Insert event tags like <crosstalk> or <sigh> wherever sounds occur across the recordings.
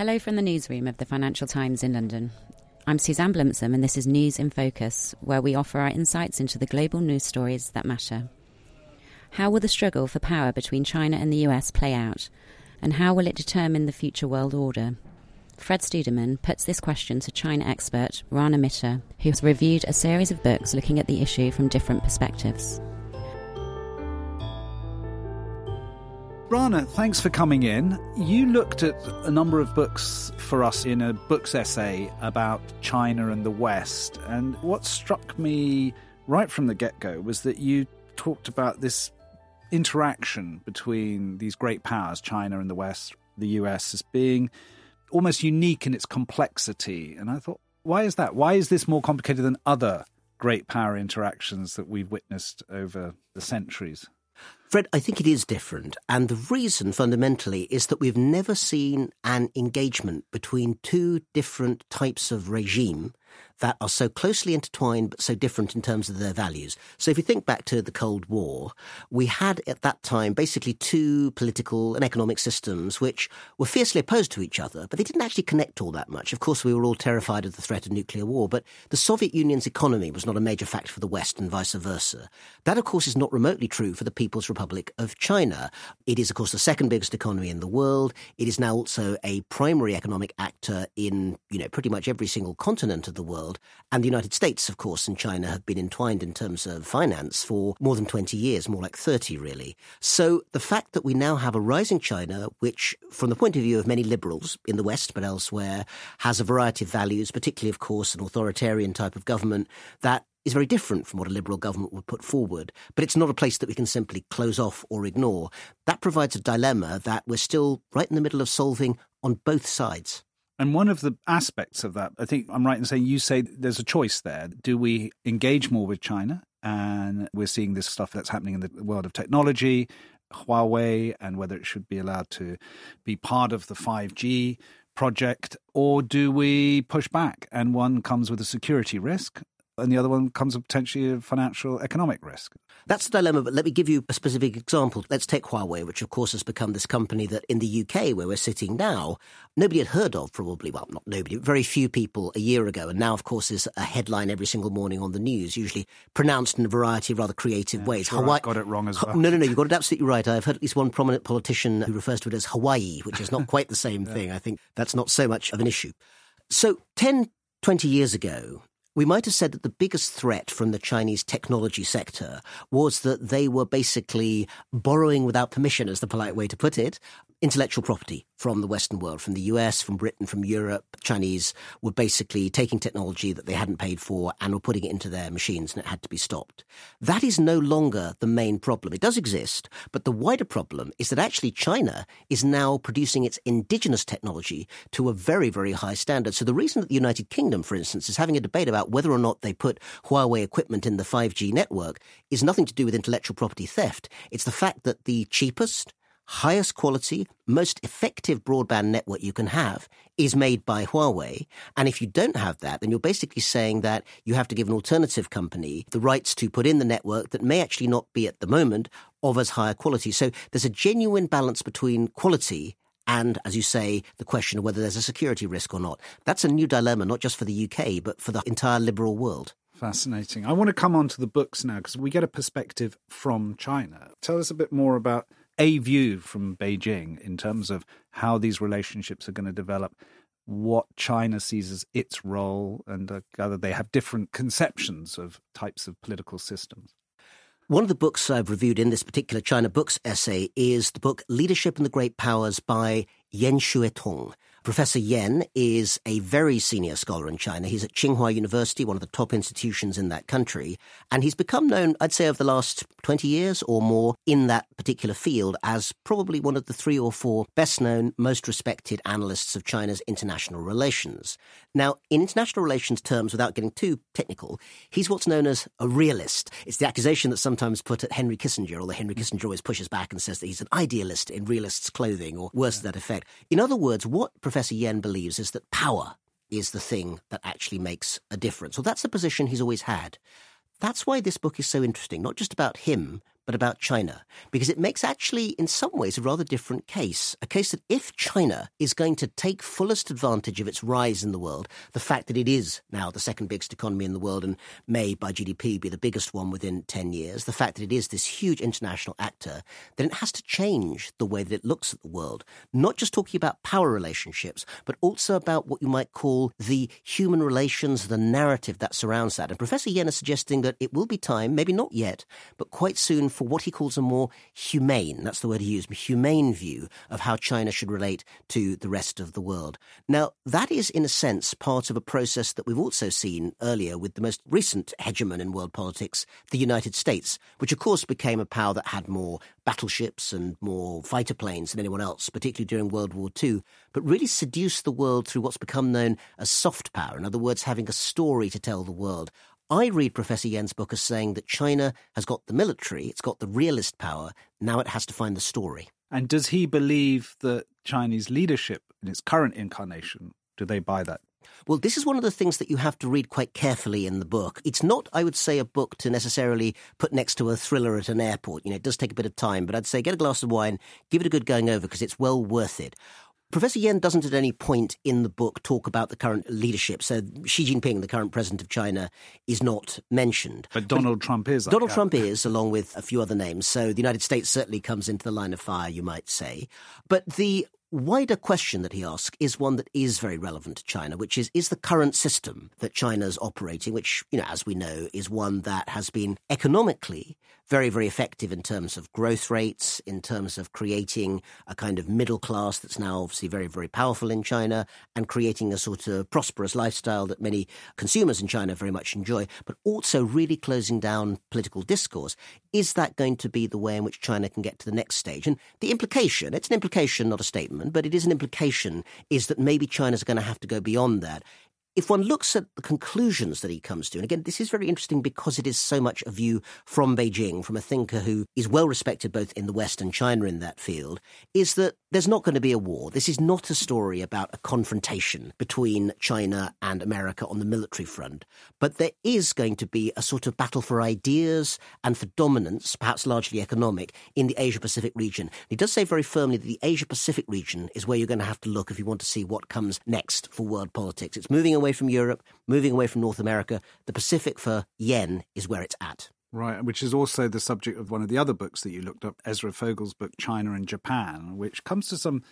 Hello from the newsroom of the Financial Times in London. I'm Suzanne Blumsom, and this is News in Focus, where we offer our insights into the global news stories that matter. How will the struggle for power between China and the US play out? And how will it determine the future world order? Fred Studemann puts this question to China expert Rana Mitter, who has reviewed a series of books looking at the issue from different perspectives. Rana, thanks for coming in. You looked at a number of books for us in a books essay about China and the West. And what struck me right from the get go was that you talked about this interaction between these great powers, China and the West, the US, as being almost unique in its complexity. And I thought, why is that? Why is this more complicated than other great power interactions that we've witnessed over the centuries? Fred, I think it is different. And the reason fundamentally is that we've never seen an engagement between two different types of regime that are so closely intertwined but so different in terms of their values. So if you think back to the Cold War, we had at that time basically two political and economic systems which were fiercely opposed to each other, but they didn't actually connect all that much. Of course, we were all terrified of the threat of nuclear war, but the Soviet Union's economy was not a major factor for the West and vice versa. That, of course, is not remotely true for the People's Republic of China. It is, of course, the second biggest economy in the world. It is now also a primary economic actor in, you know, pretty much every single continent of the world. And the United States, of course, and China have been entwined in terms of finance for more than 20 years, more like 30, really. So the fact that we now have a rising China, which, from the point of view of many liberals in the West but elsewhere, has a variety of values, particularly, of course, an authoritarian type of government that is very different from what a liberal government would put forward, but it's not a place that we can simply close off or ignore. That provides a dilemma that we're still right in the middle of solving on both sides. And one of the aspects of that, I think I'm right in saying you say there's a choice there. Do we engage more with China? And we're seeing this stuff that's happening in the world of technology, Huawei, and whether it should be allowed to be part of the 5G project, or do we push back? And one comes with a security risk, and the other one comes with potentially a financial economic risk. That's the dilemma, but let me give you a specific example. Let's take Huawei, which of course has become this company that in the UK, where we're sitting now, nobody had heard of probably, well, not nobody, very few people a year ago. And now, of course, is a headline every single morning on the news, usually pronounced in a variety of rather creative Yeah, ways. sure Hawaii got it wrong as well. No, no, no, you <laughs> got it absolutely right. I've heard at least one prominent politician who refers to it as Hawaii, which is not <laughs> quite the same thing. I think that's not so much of an issue. So 10, 20 years ago, we might have said that the biggest threat from the Chinese technology sector was that they were basically borrowing without permission, as the polite way to put it, intellectual property from the Western world, from the US, from Britain, from Europe. Chinese were basically taking technology that they hadn't paid for and were putting it into their machines, and it had to be stopped. That is no longer the main problem. It does exist, but the wider problem is that actually China is now producing its indigenous technology to a very, very high standard. So the reason that the United Kingdom, for instance, is having a debate about whether or not they put Huawei equipment in the 5G network is nothing to do with intellectual property theft. It's the fact that the cheapest, highest quality, most effective broadband network you can have is made by Huawei. And if you don't have that, then you're basically saying that you have to give an alternative company the rights to put in the network that may actually not be at the moment of as higher quality. So there's a genuine balance between quality and, as you say, the question of whether there's a security risk or not. That's a new dilemma, not just for the UK, but for the entire liberal world. Fascinating. I want to come on to the books now because we get a perspective from China. Tell us a bit more about a view from Beijing in terms of how these relationships are going to develop, what China sees as its role, and uh, gather they have different conceptions of types of political systems. One of the books I've reviewed in this particular China Books essay is the book Leadership and the Great Powers by Yan Xuetong. Professor Yan is a very senior scholar in China. He's at Tsinghua University, one of the top institutions in that country. And he's become known, I'd say, over the last 20 years or more in that particular field as probably one of the three or four best known, most respected analysts of China's international relations. Now, in international relations terms, without getting too technical, he's what's known as a realist. It's the accusation that's sometimes put at Henry Kissinger, although Henry mm. Kissinger always pushes back and says that he's an idealist in realist's clothing, or worse to that effect. In other words, what Professor Yan believes is that power is the thing that actually makes a difference. Well, that's the position he's always had. That's why this book is so interesting, not just about him, but about China, because it makes actually, in some ways, a rather different case. A case that if China is going to take fullest advantage of its rise in the world, the fact that it is now the second biggest economy in the world and may, by GDP, be the biggest one within 10 years, the fact that it is this huge international actor, then it has to change the way that it looks at the world. Not just talking about power relationships, but also about what you might call the human relations, the narrative that surrounds that. And Professor Yan is suggesting that it will be time, maybe not yet, but quite soon for what he calls a more humane, that's the word he used, humane view of how China should relate to the rest of the world. Now, that is, in a sense, part of a process that we've also seen earlier with the most recent hegemon in world politics, the United States, which of course became a power that had more battleships and more fighter planes than anyone else, particularly during World War II, but really seduced the world through what's become known as soft power. In other words, having a story to tell the world. I read Professor Yan's book as saying that China has got the military, it's got the realist power, now it has to find the story. And does he believe that Chinese leadership in its current incarnation, do they buy that? Well, this is one of the things that you have to read quite carefully in the book. It's not, I would say, a book to necessarily put next to a thriller at an airport. You know, it does take a bit of time, but I'd say get a glass of wine, give it a good going over because it's well worth it. Professor Yan doesn't at any point in the book talk about the current leadership. So Xi Jinping, the current president of China, is not mentioned. But Donald but Trump is. Donald Trump is, along with a few other names. So the United States certainly comes into the line of fire, you might say. But the wider question that he asks is one that is very relevant to China, which is is the current system that China's operating, which, you know, as we know, is one that has been economically very, very effective in terms of growth rates, in terms of creating a kind of middle class that's now obviously very, very powerful in China, and creating a sort of prosperous lifestyle that many consumers in China very much enjoy, but also really closing down political discourse. Is that going to be the way in which China can get to the next stage? And the implication, it's an implication, not a statement, but it is an implication, is that maybe China's going to have to go beyond that if one looks at the conclusions that he comes to, and again, this is very interesting because it is so much a view from Beijing, from a thinker who is well respected both in the West and China in that field, is that there's not going to be a war. This is not a story about a confrontation between China and America on the military front, but there is going to be a sort of battle for ideas and for dominance, perhaps largely economic, in the Asia Pacific region. He does say very firmly that the Asia Pacific region is where you're going to have to look if you want to see what comes next for world politics. It's moving away from Europe, moving away from North America. The Pacific for Yan is where it's at. Right, which is also the subject of one of the other books that you looked up, Ezra Vogel's book, China and Japan, which comes to some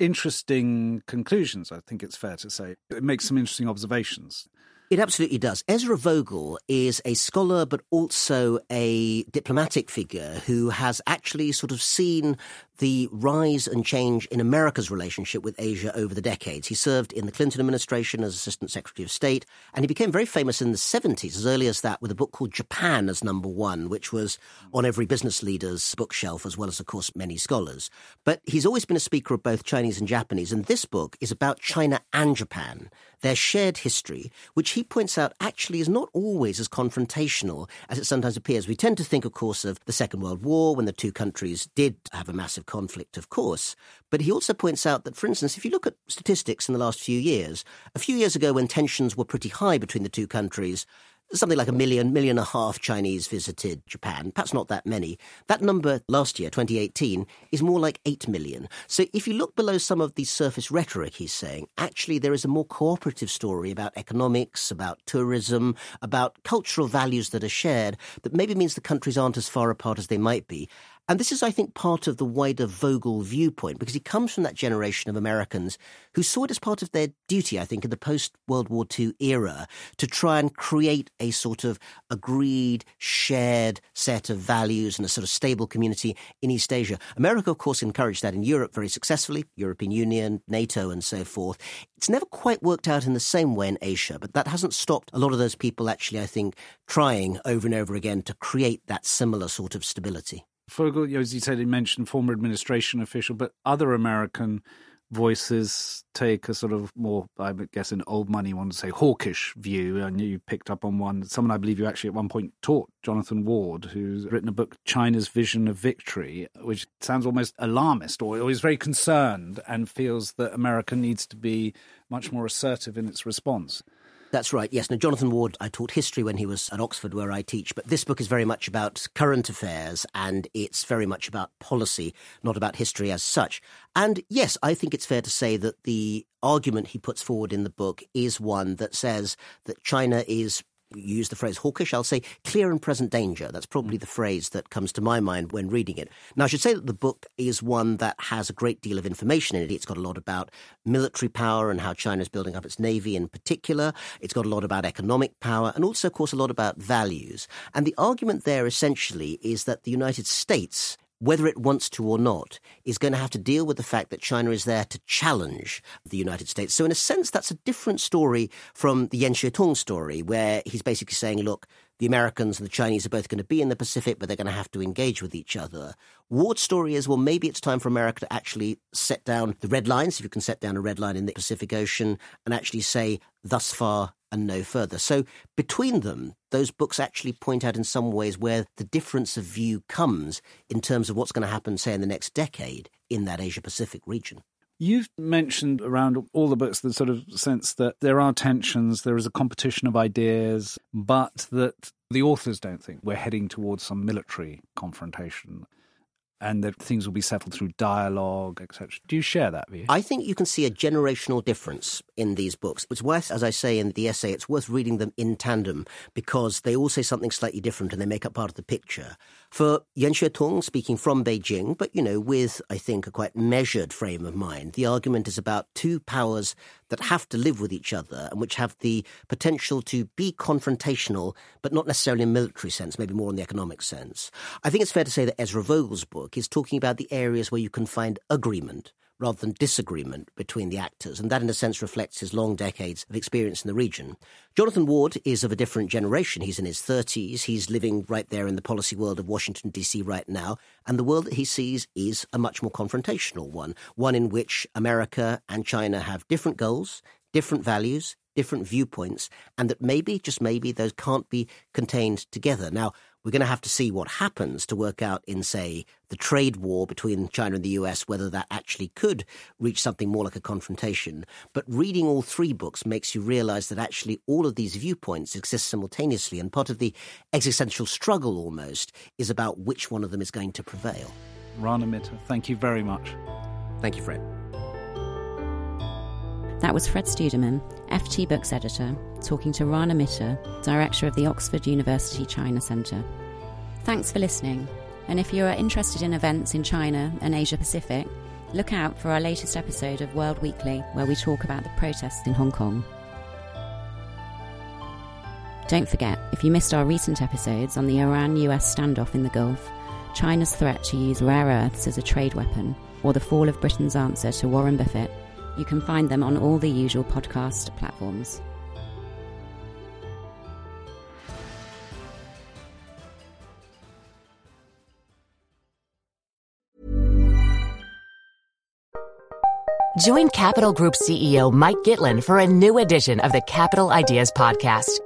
interesting conclusions, I think it's fair to say. It makes some interesting observations. It absolutely does. Ezra Vogel is a scholar, but also a diplomatic figure who has actually sort of seen the rise and change in America's relationship with Asia over the decades. He served in the Clinton administration as Assistant Secretary of State, and he became very famous in the 70s, as early as that, with a book called Japan as Number One, which was on every business leader's bookshelf, as well as, of course, many scholars. But he's always been a speaker of both Chinese and Japanese, and this book is about China and Japan, their shared history, which he points out actually is not always as confrontational as it sometimes appears. We tend to think, of course, of the Second World War, when the two countries did have a massive conflict, of course. But he also points out that, for instance, if you look at statistics in the last few years, a few years ago when tensions were pretty high between the two countries, something like a million, million and a half Chinese visited Japan, perhaps not that many. That number last year, 2018, is more like 8 million. So if you look below some of the surface rhetoric he's saying, actually there is a more cooperative story about economics, about tourism, about cultural values that are shared that maybe means the countries aren't as far apart as they might be. And this is, I think, part of the wider Vogel viewpoint because he comes from that generation of Americans who saw it as part of their duty, I think, in the post World War II era to try and create a sort of agreed, shared set of values and a sort of stable community in East Asia. America, of course, encouraged that in Europe very successfully, European Union, NATO, and so forth. It's never quite worked out in the same way in Asia, but that hasn't stopped a lot of those people actually, I think, trying over and over again to create that similar sort of stability. Vogel, as you said, he mentioned former administration official, but other American voices take a sort of more, I guess, an old money one to say hawkish view. And you picked up on one. Someone I believe you actually at one point taught, Jonathan Ward, who's written a book, China's Vision of Victory, which sounds almost alarmist or, is very concerned and feels that America needs to be much more assertive in its response. That's right, yes. Now, Jonathan Ward, I taught history when he was at Oxford, where I teach, but this book is very much about current affairs and it's very much about policy, not about history as such. And yes, I think it's fair to say that the argument he puts forward in the book is one that says that China is use the phrase hawkish, I'll say clear and present danger. That's probably hmm. the phrase that comes to my mind when reading it. Now, I should say that the book is one that has a great deal of information in it. It's got a lot about military power and how China is building up its navy in particular. It's got a lot about economic power and also, of course, a lot about values. And the argument there essentially is that the United States whether it wants to or not, is going to have to deal with the fact that China is there to challenge the United States. So, in a sense, that's a different story from the Yan Xuetong story, where he's basically saying, look, the Americans and the Chinese are both going to be in the Pacific, but they're going to have to engage with each other. Ward's story is, well, maybe it's time for America to actually set down the red lines, if you can set down a red line in the Pacific Ocean, and actually say, thus far and no further. So between them, those books actually point out in some ways where the difference of view comes in terms of what's going to happen, say, in the next decade in that Asia Pacific region. You've mentioned around all the books the sort of sense that there are tensions, there is a competition of ideas, but that the authors don't think we're heading towards some military confrontation and that things will be settled through dialogue, etc. Do you share that view? I think you can see a generational difference in these books. It's worth, as I say in the essay, it's worth reading them in tandem because they all say something slightly different and they make up part of the picture. For Yan Xuetong, speaking from Beijing, but, you know, with, I think, a quite measured frame of mind, the argument is about two powers that have to live with each other and which have the potential to be confrontational, but not necessarily in a military sense, maybe more in the economic sense. I think it's fair to say that Ezra Vogel's book is talking about the areas where you can find agreement rather than disagreement between the actors, and that in a sense reflects his long decades of experience in the region. Jonathan Ward is of a different generation. He's in his 30s. He's living right there in the policy world of Washington, D.C. right now, and the world that he sees is a much more confrontational one, one in which America and China have different goals, different values, different viewpoints, and that maybe, just maybe, those can't be contained together. Now, we're going to have to see what happens to work out in, say, the trade war between China and the US, whether that actually could reach something more like a confrontation. But reading all three books makes you realize that actually all of these viewpoints exist simultaneously, and part of the existential struggle almost is about which one of them is going to prevail. Rana Mitter, thank you very much. Thank you, Fred. That was Fred Studemann, FT Books editor, talking to Rana Mitter, director of the Oxford University China Centre. Thanks for listening, and if you are interested in events in China and Asia Pacific, look out for our latest episode of World Weekly, where we talk about the protests in Hong Kong. Don't forget, if you missed our recent episodes on the Iran US standoff in the Gulf, China's threat to use rare earths as a trade weapon, or the fall of Britain's answer to Warren Buffett, you can find them on all the usual podcast platforms. Join Capital Group CEO Mike Gitlin for a new edition of the Capital Ideas Podcast.